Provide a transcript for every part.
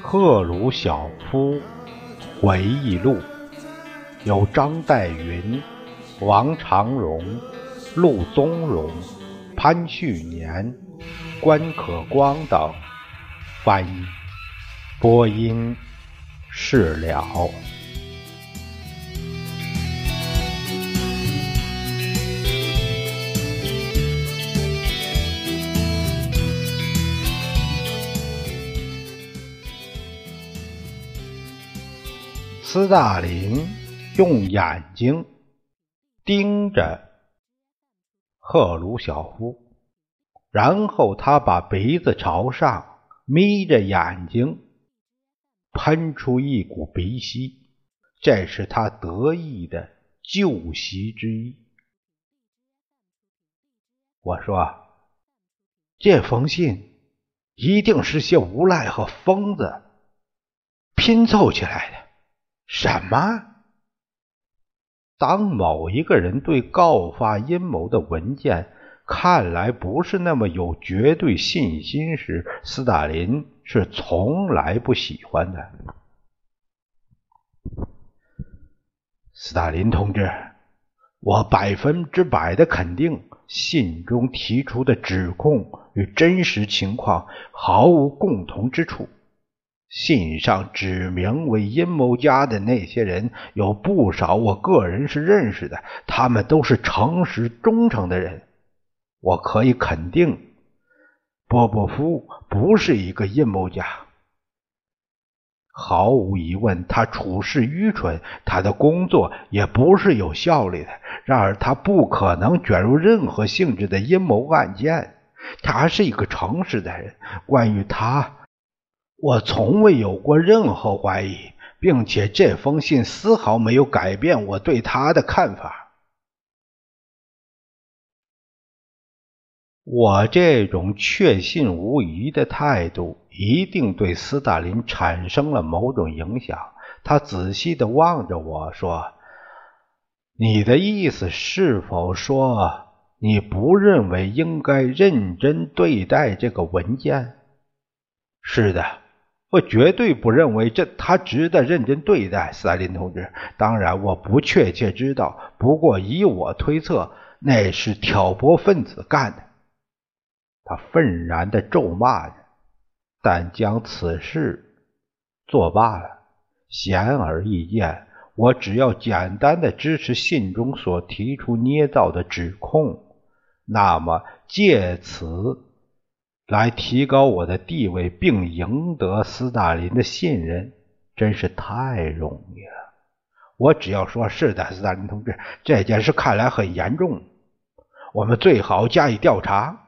赫鲁晓夫回忆录，由张岱云、王长荣、陆宗荣、潘旭年、关可光等。翻译，播音事了。斯大林用眼睛盯着赫鲁晓夫，然后他把鼻子朝上，眯着眼睛，喷出一股鼻息，这是他得意的旧习之一。我说：“这封信一定是些无赖和疯子拼凑起来的。”什么？当某一个人对告发阴谋的文件看来不是那么有绝对信心时，斯大林是从来不喜欢的。斯大林同志，我百分之百的肯定，信中提出的指控与真实情况毫无共同之处。信上指名为阴谋家的那些人有不少，我个人是认识的，他们都是诚实忠诚的人。我可以肯定，波波夫不是一个阴谋家。毫无疑问，他处事愚蠢，他的工作也不是有效率的。然而，他不可能卷入任何性质的阴谋案件。他是一个诚实的人。关于他。我从未有过任何怀疑，并且这封信丝毫没有改变我对他的看法。我这种确信无疑的态度，一定对斯大林产生了某种影响。他仔细的望着我说：“你的意思是否说你不认为应该认真对待这个文件？”“是的。”我绝对不认为这他值得认真对待，斯大林同志。当然，我不确切知道，不过以我推测，那是挑拨分子干的。他愤然的咒骂着，但将此事作罢了。显而易见，我只要简单的支持信中所提出捏造的指控，那么借此。来提高我的地位，并赢得斯大林的信任，真是太容易了。我只要说是的，斯大林同志，这件事看来很严重，我们最好加以调查。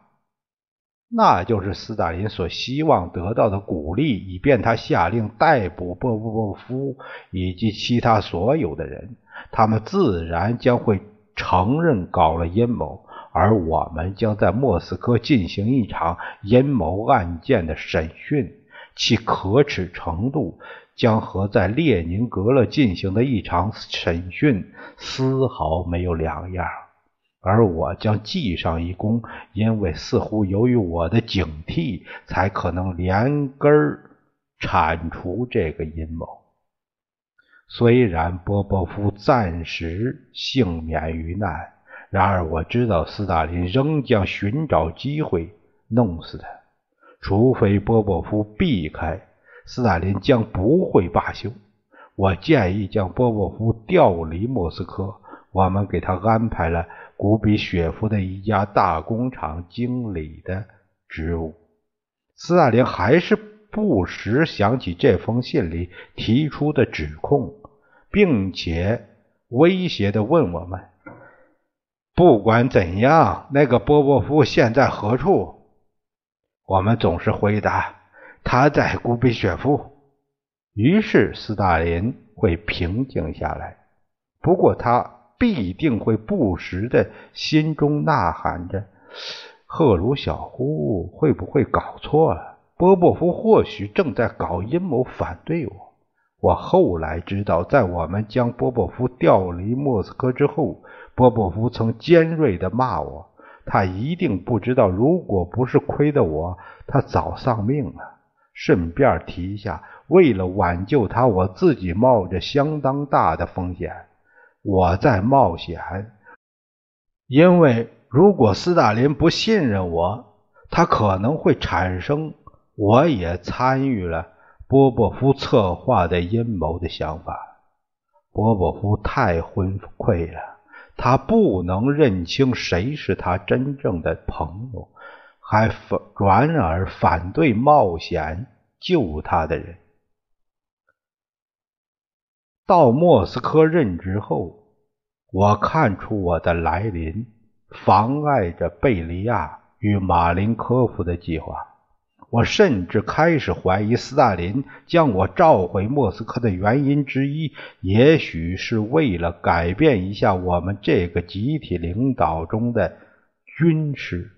那就是斯大林所希望得到的鼓励，以便他下令逮捕波波波夫以及其他所有的人。他们自然将会承认搞了阴谋。而我们将在莫斯科进行一场阴谋案件的审讯，其可耻程度将和在列宁格勒进行的一场审讯丝毫没有两样。而我将记上一功，因为似乎由于我的警惕，才可能连根铲除这个阴谋。虽然波波夫暂时幸免于难。然而，我知道斯大林仍将寻找机会弄死他，除非波波夫避开，斯大林将不会罢休。我建议将波波夫调离莫斯科，我们给他安排了古比雪夫的一家大工厂经理的职务。斯大林还是不时想起这封信里提出的指控，并且威胁地问我们。不管怎样，那个波波夫现在何处？我们总是回答他在古比雪夫。于是斯大林会平静下来。不过他必定会不时的心中呐喊着：赫鲁晓夫会不会搞错了？波波夫或许正在搞阴谋反对我。我后来知道，在我们将波波夫调离莫斯科之后，波波夫曾尖锐地骂我。他一定不知道，如果不是亏得我，他早丧命了。顺便提一下，为了挽救他，我自己冒着相当大的风险。我在冒险，因为如果斯大林不信任我，他可能会产生我也参与了。波波夫策划的阴谋的想法，波波夫太昏聩了，他不能认清谁是他真正的朋友，还反转而反对冒险救他的人。到莫斯科任职后，我看出我的来临妨碍着贝利亚与马林科夫的计划。我甚至开始怀疑，斯大林将我召回莫斯科的原因之一，也许是为了改变一下我们这个集体领导中的军事，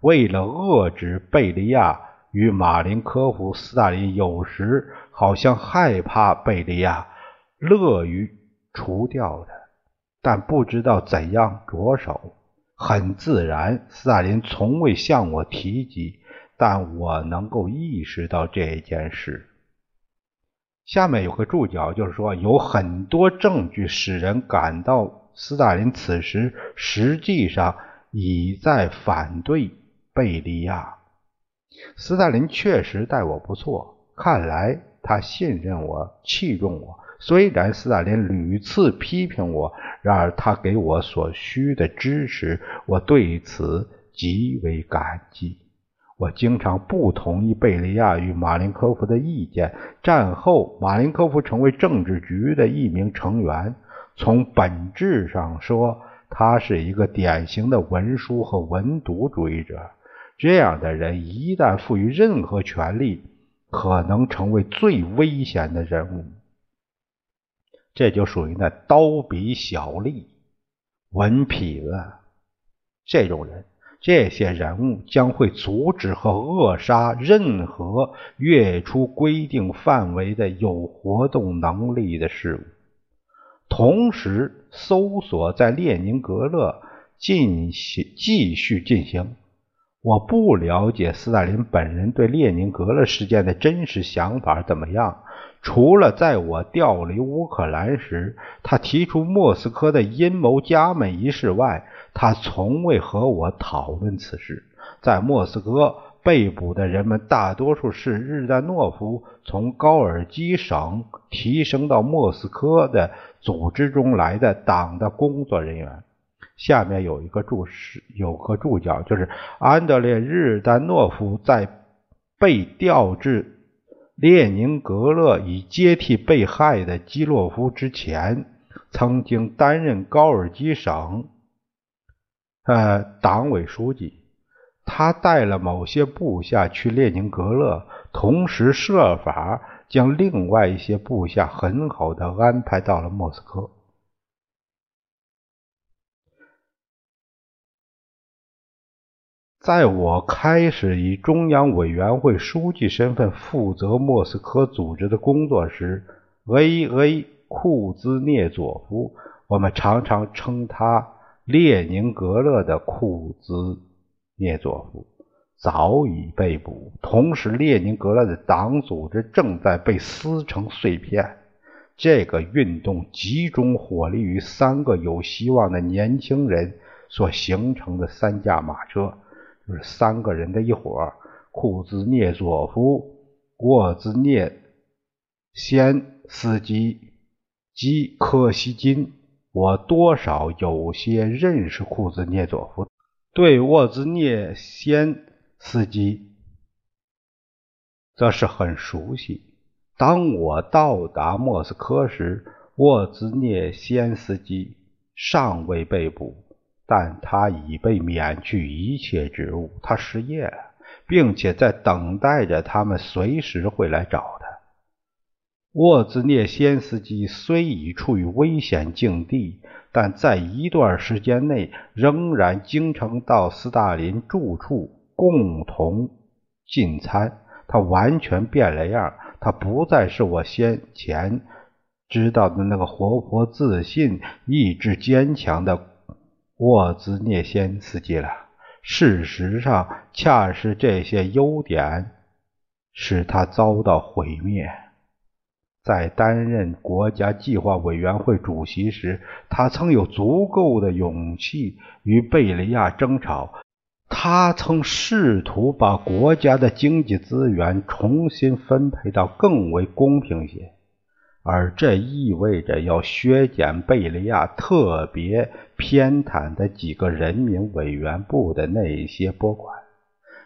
为了遏制贝利亚与马林科夫。斯大林有时好像害怕贝利亚，乐于除掉他，但不知道怎样着手。很自然，斯大林从未向我提及。但我能够意识到这件事。下面有个注脚，就是说有很多证据使人感到斯大林此时实际上已在反对贝利亚。斯大林确实待我不错，看来他信任我，器重我。虽然斯大林屡次批评我，然而他给我所需的支持，我对此极为感激。我经常不同意贝利亚与马林科夫的意见。战后，马林科夫成为政治局的一名成员。从本质上说，他是一个典型的文书和文读主义者。这样的人一旦赋予任何权利，可能成为最危险的人物。这就属于那刀笔小吏、文痞子这种人。这些人物将会阻止和扼杀任何越出规定范围的有活动能力的事物。同时，搜索在列宁格勒进行继续进行。我不了解斯大林本人对列宁格勒事件的真实想法怎么样。除了在我调离乌克兰时，他提出莫斯科的阴谋家们一事外，他从未和我讨论此事。在莫斯科被捕的人们大多数是日丹诺夫从高尔基省提升到莫斯科的组织中来的党的工作人员。下面有一个注释，有个注脚，就是安德烈·日丹诺夫在被调至。列宁格勒以接替被害的基洛夫之前，曾经担任高尔基省呃党委书记。他带了某些部下去列宁格勒，同时设法将另外一些部下很好的安排到了莫斯科。在我开始以中央委员会书记身份负责莫斯科组织的工作时，A.A. 库兹涅佐夫，我们常常称他列宁格勒的库兹涅佐夫，早已被捕。同时，列宁格勒的党组织正在被撕成碎片。这个运动集中火力于三个有希望的年轻人所形成的三驾马车。就是三个人的一伙库兹涅佐夫、沃兹涅先斯基基科西金。我多少有些认识库兹涅佐夫，对沃兹涅先斯基则是很熟悉。当我到达莫斯科时，沃兹涅先斯基尚未被捕。但他已被免去一切职务，他失业了，并且在等待着他们随时会来找他。沃兹涅先斯基虽已处于危险境地，但在一段时间内仍然经常到斯大林住处共同进餐。他完全变了样，他不再是我先前知道的那个活泼、自信、意志坚强的沃兹涅先斯基了。事实上，恰是这些优点使他遭到毁灭。在担任国家计划委员会主席时，他曾有足够的勇气与贝利亚争吵。他曾试图把国家的经济资源重新分配到更为公平些，而这意味着要削减贝利亚特别偏袒的几个人民委员部的那些拨款。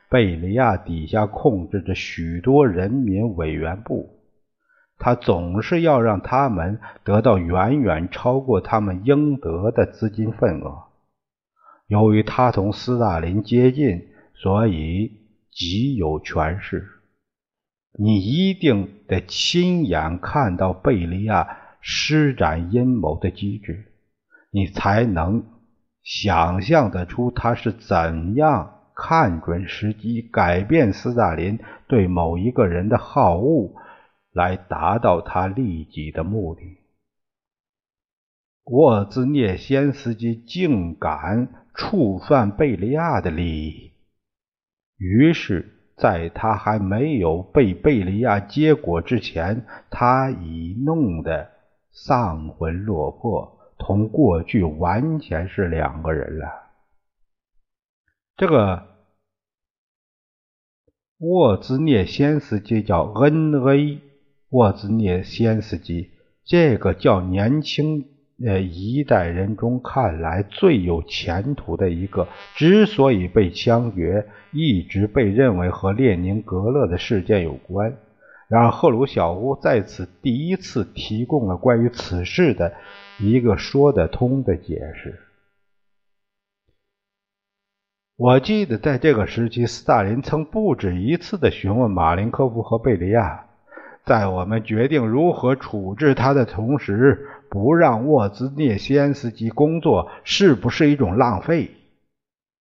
贝利亚底下控制着许多人民委员部，他总是要让他们得到远远超过他们应得的资金份额。由于他同斯大林接近，所以极有权势。你一定得亲眼看到贝利亚施展阴谋的机制，你才能想象得出他是怎样看准时机改变斯大林对某一个人的好恶，来达到他利己的目的。沃兹涅先斯基竟敢！触犯贝利亚的利益，于是，在他还没有被贝利亚结果之前，他已弄得丧魂落魄，同过去完全是两个人了。这个沃兹涅先斯基叫恩威沃兹涅先斯基，这个叫年轻。呃，一代人中看来最有前途的一个，之所以被枪决，一直被认为和列宁格勒的事件有关。然而，赫鲁晓夫在此第一次提供了关于此事的一个说得通的解释。我记得在这个时期，斯大林曾不止一次地询问马林科夫和贝利亚，在我们决定如何处置他的同时。不让沃兹涅先斯基工作是不是一种浪费？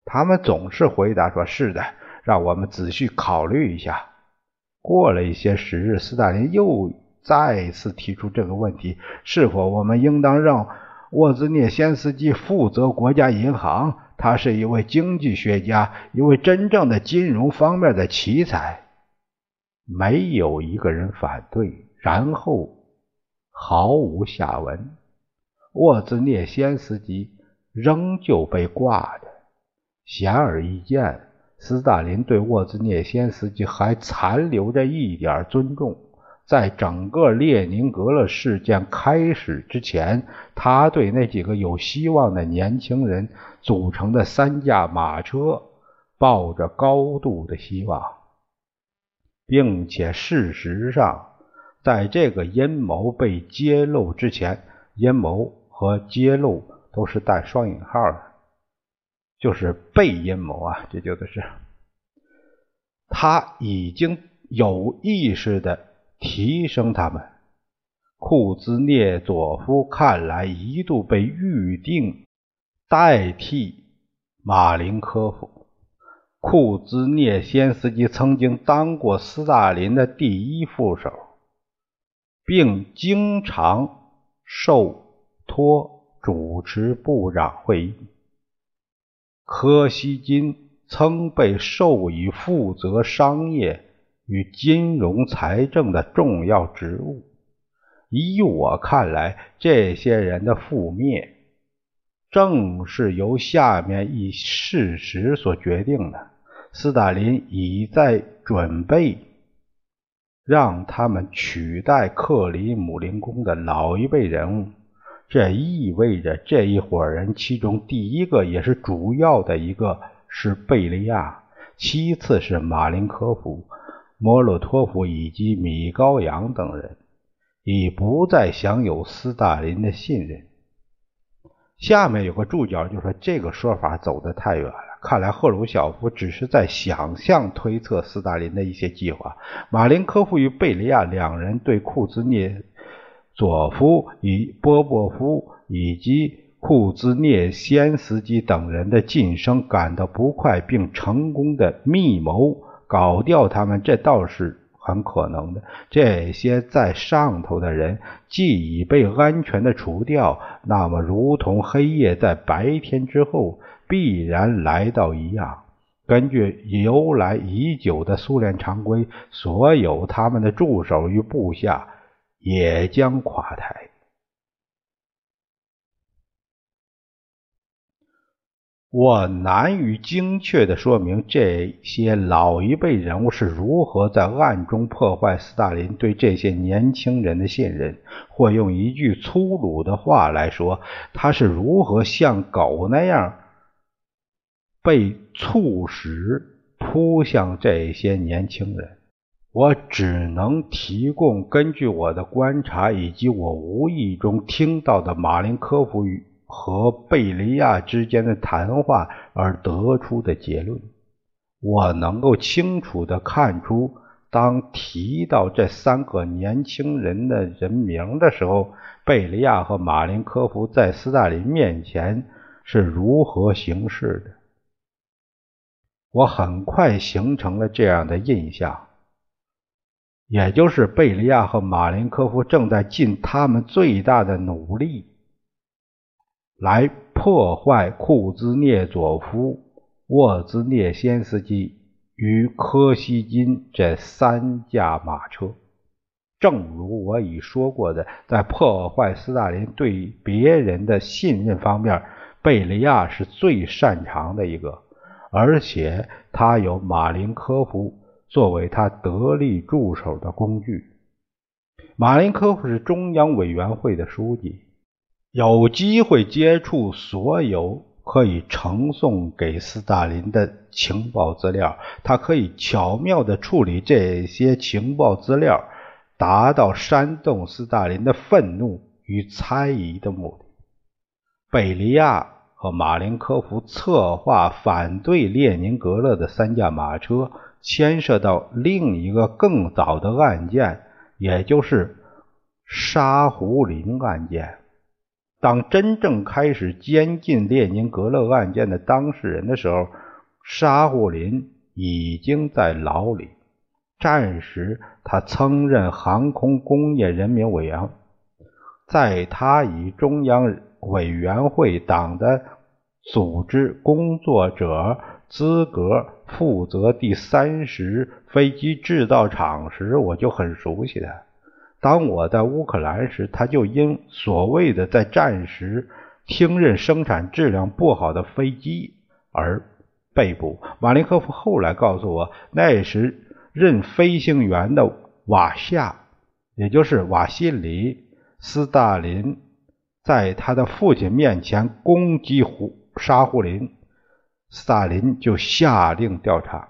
他们总是回答说：“是的，让我们仔细考虑一下。”过了一些时日，斯大林又再次提出这个问题：是否我们应当让沃兹涅先斯基负责国家银行？他是一位经济学家，一位真正的金融方面的奇才。没有一个人反对。然后。毫无下文，沃兹涅先斯基仍旧被挂着。显而易见，斯大林对沃兹涅先斯基还残留着一点尊重。在整个列宁格勒事件开始之前，他对那几个有希望的年轻人组成的三驾马车抱着高度的希望，并且事实上。在这个阴谋被揭露之前，阴谋和揭露都是带双引号的，就是被阴谋啊，这就是他已经有意识的提升他们。库兹涅佐夫看来一度被预定代替马林科夫。库兹涅先斯基曾经当过斯大林的第一副手。并经常受托主持部长会议。柯西金曾被授予负责商业与金融财政的重要职务。依我看来，这些人的覆灭正是由下面一事实所决定的：斯大林已在准备。让他们取代克里姆林宫的老一辈人物，这意味着这一伙人其中第一个也是主要的一个是贝利亚，其次是马林科夫、莫洛托夫以及米高扬等人，已不再享有斯大林的信任。下面有个注脚，就说这个说法走得太远了。看来赫鲁晓夫只是在想象推测斯大林的一些计划。马林科夫与贝利亚两人对库兹涅佐夫与波波夫以及库兹涅先斯基等人的晋升感到不快，并成功的密谋搞掉他们，这倒是很可能的。这些在上头的人既已被安全的除掉，那么如同黑夜在白天之后必然来到一样。根据由来已久的苏联常规，所有他们的助手与部下也将垮台。我难于精确地说明这些老一辈人物是如何在暗中破坏斯大林对这些年轻人的信任，或用一句粗鲁的话来说，他是如何像狗那样被促使扑向这些年轻人。我只能提供根据我的观察以及我无意中听到的马林科夫与。和贝利亚之间的谈话而得出的结论，我能够清楚地看出，当提到这三个年轻人的人名的时候，贝利亚和马林科夫在斯大林面前是如何行事的。我很快形成了这样的印象，也就是贝利亚和马林科夫正在尽他们最大的努力。来破坏库兹涅佐夫、沃兹涅先斯基与柯西金这三驾马车。正如我已说过的，在破坏斯大林对别人的信任方面，贝利亚是最擅长的一个，而且他有马林科夫作为他得力助手的工具。马林科夫是中央委员会的书记。有机会接触所有可以呈送给斯大林的情报资料，他可以巧妙地处理这些情报资料，达到煽动斯大林的愤怒与猜疑的目的。贝利亚和马林科夫策划反对列宁格勒的三驾马车，牵涉到另一个更早的案件，也就是沙胡林案件。当真正开始监禁列宁格勒案件的当事人的时候，沙胡林已经在牢里。战时，他曾任航空工业人民委员，在他以中央委员会党的组织工作者资格负责第三十飞机制造厂时，我就很熟悉他。当我在乌克兰时，他就因所谓的在战时听任生产质量不好的飞机而被捕。马林科夫后来告诉我，那时任飞行员的瓦夏，也就是瓦西里斯大林，在他的父亲面前攻击胡沙胡林，斯大林就下令调查。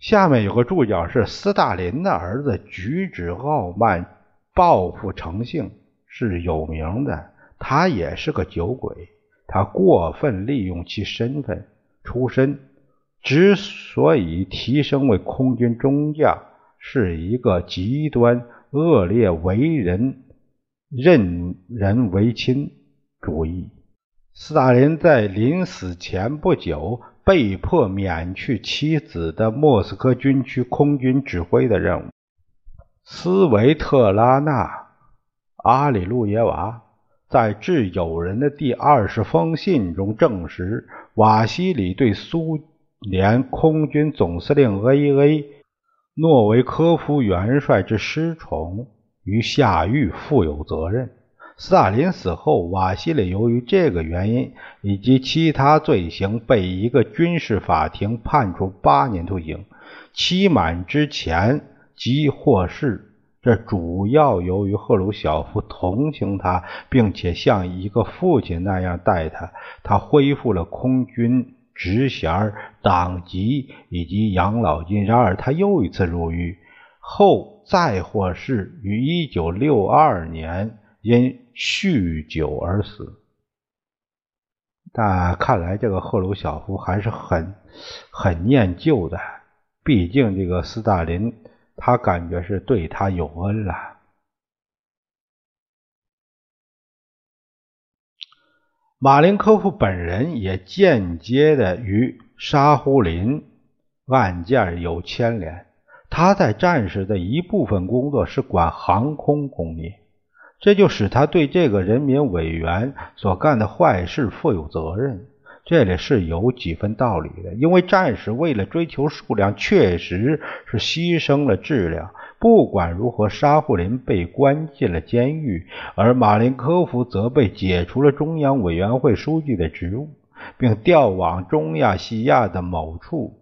下面有个注脚是斯大林的儿子举止傲慢、报复成性是有名的。他也是个酒鬼，他过分利用其身份出身，之所以提升为空军中将，是一个极端恶劣、为人任人唯亲主义。斯大林在临死前不久。被迫免去妻子的莫斯科军区空军指挥的任务。斯维特拉娜·阿里路耶娃在致友人的第二十封信中证实，瓦西里对苏联空军总司令 A.A. 诺维科夫元帅之失宠与下狱负有责任。斯大林死后，瓦西里由于这个原因以及其他罪行，被一个军事法庭判处八年徒刑。期满之前即获释。这主要由于赫鲁晓夫同情他，并且像一个父亲那样待他。他恢复了空军职衔、党籍以及养老金。然而，他又一次入狱，后再获释，于一九六二年。因酗酒而死，但看来这个赫鲁晓夫还是很很念旧的。毕竟这个斯大林，他感觉是对他有恩了。马林科夫本人也间接的与沙胡林、案件有牵连。他在战时的一部分工作是管航空工业，这就使他对这个人民委员所干的坏事负有责任。这里是有几分道理的，因为战士为了追求数量，确实是牺牲了质量。不管如何，沙户林被关进了监狱，而马林科夫则被解除了中央委员会书记的职务，并调往中亚西亚的某处。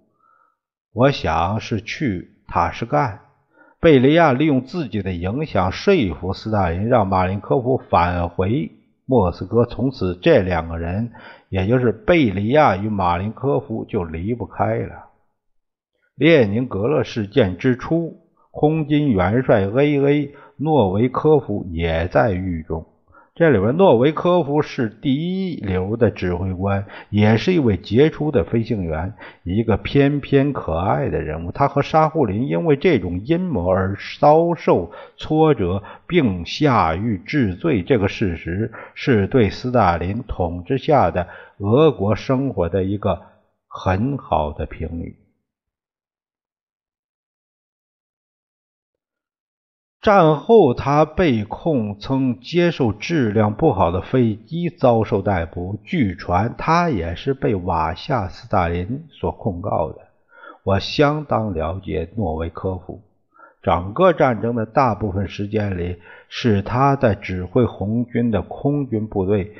我想是去塔什干。贝利亚利用自己的影响说服斯大林，让马林科夫返回莫斯科。从此，这两个人。也就是贝利亚与马林科夫就离不开了。列宁格勒事件之初，空军元帅 A.A. 诺维科夫也在狱中。这里边，诺维科夫是第一流的指挥官，也是一位杰出的飞行员，一个翩翩可爱的人物。他和沙户林因为这种阴谋而遭受挫折，并下狱治罪。这个事实是对斯大林统治下的俄国生活的一个很好的评语。战后，他被控曾接受质量不好的飞机，遭受逮捕。据传，他也是被瓦夏斯大林所控告的。我相当了解诺维科夫，整个战争的大部分时间里，是他在指挥红军的空军部队。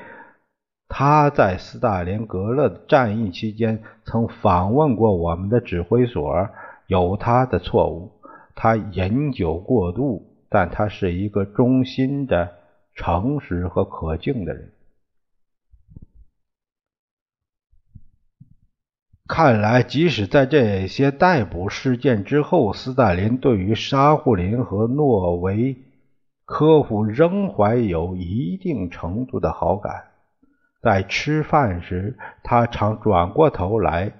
他在斯大林格勒战役期间曾访问过我们的指挥所，有他的错误，他饮酒过度。但他是一个忠心的、诚实和可敬的人。看来，即使在这些逮捕事件之后，斯大林对于沙户林和诺维科夫仍怀有一定程度的好感。在吃饭时，他常转过头来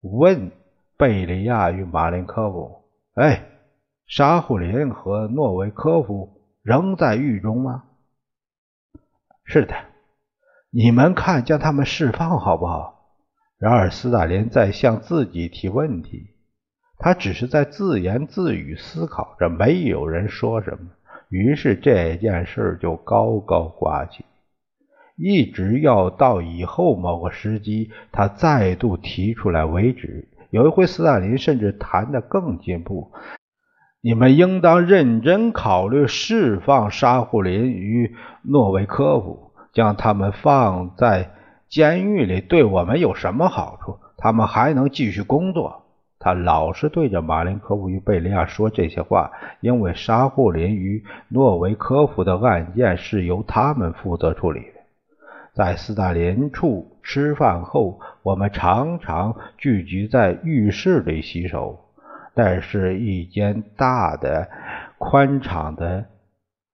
问贝利亚与马林科夫：“哎。”沙户林和诺维科夫仍在狱中吗？是的，你们看将他们释放好不好？然而斯大林在向自己提问题，他只是在自言自语思考着，没有人说什么。于是这件事就高高挂起，一直要到以后某个时机，他再度提出来为止。有一回，斯大林甚至谈得更进步。你们应当认真考虑释放沙户林与诺维科夫，将他们放在监狱里，对我们有什么好处？他们还能继续工作。他老是对着马林科夫与贝利亚说这些话，因为沙户林与诺维科夫的案件是由他们负责处理的。在斯大林处吃饭后，我们常常聚集在浴室里洗手。但是，一间大的、宽敞的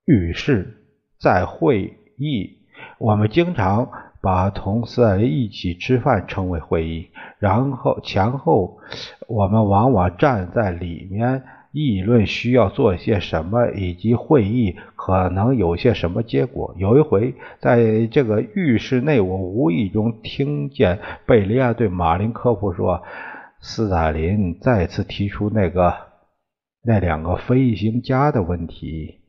浴室，在会议，我们经常把同事一起吃饭称为会议。然后前后，我们往往站在里面议论需要做些什么，以及会议可能有些什么结果。有一回，在这个浴室内，我无意中听见贝利亚对马林科夫说。斯大林再次提出那个那两个飞行家的问题。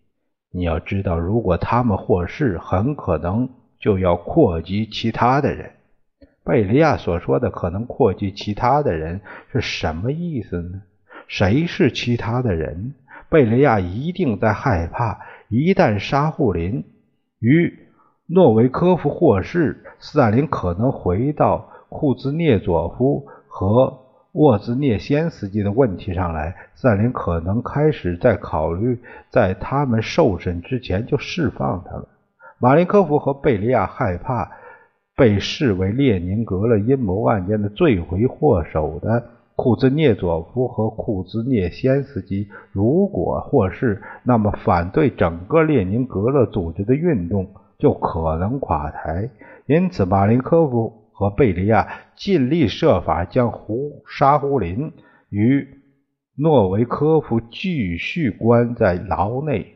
你要知道，如果他们获释，很可能就要扩及其他的人。贝利亚所说的“可能扩及其他的人”是什么意思呢？谁是其他的人？贝利亚一定在害怕，一旦沙户林与诺维科夫获释，斯大林可能回到库兹涅佐夫和。沃兹涅先斯基的问题上来，斯大林可能开始在考虑，在他们受审之前就释放他们。马林科夫和贝利亚害怕被视为列宁格勒阴谋案件的罪魁祸首的库兹涅佐夫和库兹涅先斯基，如果获释，那么反对整个列宁格勒组织的运动就可能垮台。因此，马林科夫。和贝利亚尽力设法将胡沙胡林与诺维科夫继续关在牢内，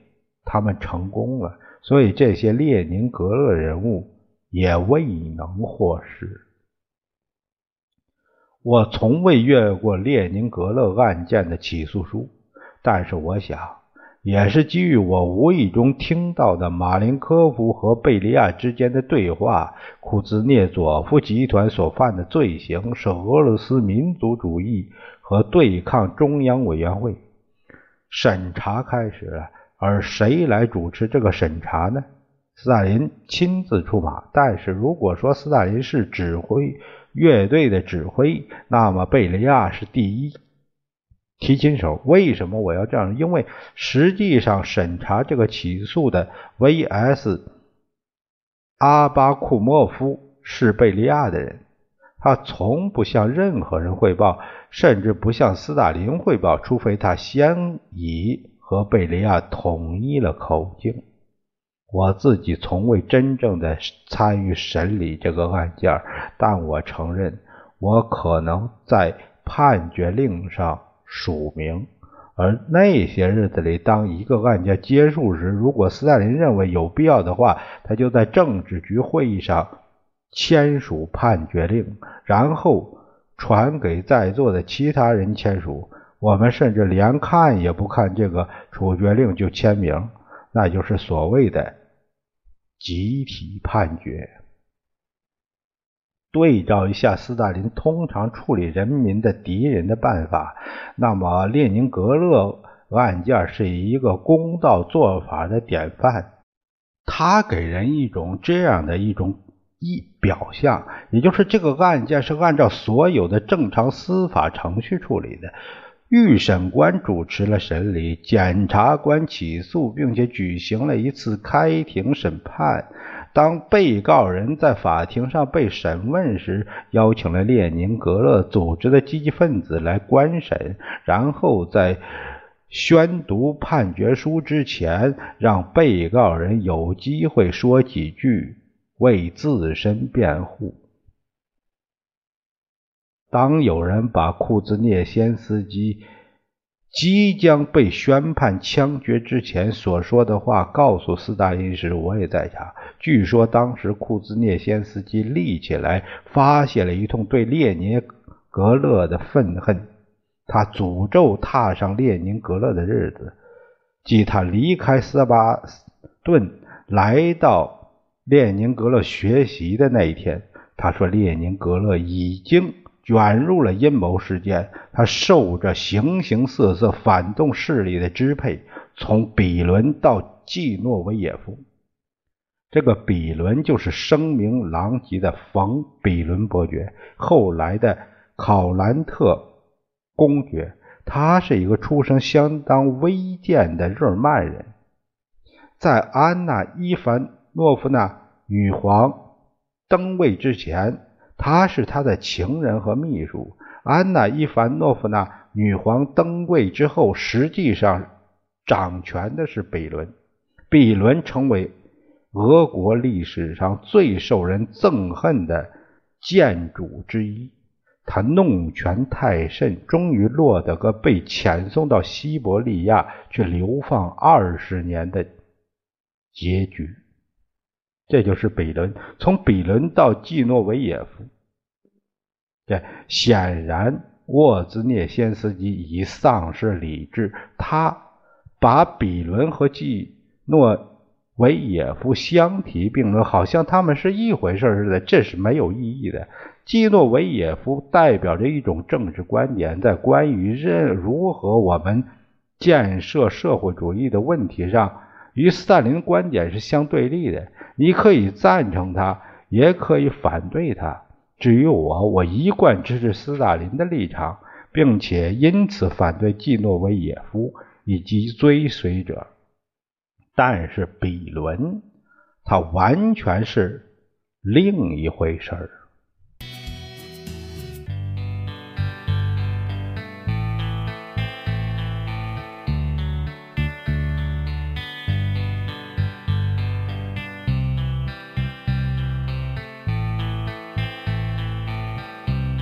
他们成功了，所以这些列宁格勒人物也未能获释。我从未阅过列宁格勒案件的起诉书，但是我想。也是基于我无意中听到的马林科夫和贝利亚之间的对话，库兹涅佐夫集团所犯的罪行是俄罗斯民族主义和对抗中央委员会。审查开始了，而谁来主持这个审查呢？斯大林亲自出马。但是如果说斯大林是指挥乐队的指挥，那么贝利亚是第一。提琴手，为什么我要这样？因为实际上审查这个起诉的 V.S. 阿巴库莫夫是贝利亚的人，他从不向任何人汇报，甚至不向斯大林汇报，除非他先已和贝利亚统一了口径。我自己从未真正的参与审理这个案件，但我承认，我可能在判决令上。署名，而那些日子里，当一个案件结束时，如果斯大林认为有必要的话，他就在政治局会议上签署判决令，然后传给在座的其他人签署。我们甚至连看也不看这个处决令就签名，那就是所谓的集体判决。对照一下斯大林通常处理人民的敌人的办法，那么列宁格勒案件是一个公道做法的典范。他给人一种这样的一种一表象，也就是这个案件是按照所有的正常司法程序处理的。预审官主持了审理，检察官起诉，并且举行了一次开庭审判。当被告人在法庭上被审问时，邀请了列宁格勒组织的积极分子来观审，然后在宣读判决书之前，让被告人有机会说几句为自身辩护。当有人把库兹涅先斯基。即将被宣判枪决之前所说的话告诉斯大林时，我也在场。据说当时库兹涅先斯基立起来，发泄了一通对列宁格勒的愤恨。他诅咒踏上列宁格勒的日子，即他离开斯巴顿来到列宁格勒学习的那一天。他说，列宁格勒已经。卷入了阴谋事件，他受着形形色色反动势力的支配，从比伦到季诺维也夫。这个比伦就是声名狼藉的冯·比伦伯爵，后来的考兰特公爵。他是一个出身相当微贱的日耳曼人，在安娜·伊凡诺夫娜女皇登位之前。他是他的情人和秘书。安娜·伊凡诺夫娜女皇登位之后，实际上掌权的是比伦。比伦成为俄国历史上最受人憎恨的建主之一。他弄权太甚，终于落得个被遣送到西伯利亚去流放二十年的结局。这就是比伦，从比伦到季诺维也夫。这显然，沃兹涅先斯基已丧失理智。他把比伦和季诺维也夫相提并论，好像他们是一回事似的，这是没有意义的。季诺维也夫代表着一种政治观点，在关于任如何我们建设社会主义的问题上。与斯大林观点是相对立的，你可以赞成他，也可以反对他。至于我，我一贯支持斯大林的立场，并且因此反对季诺维也夫以及追随者。但是比伦，他完全是另一回事儿。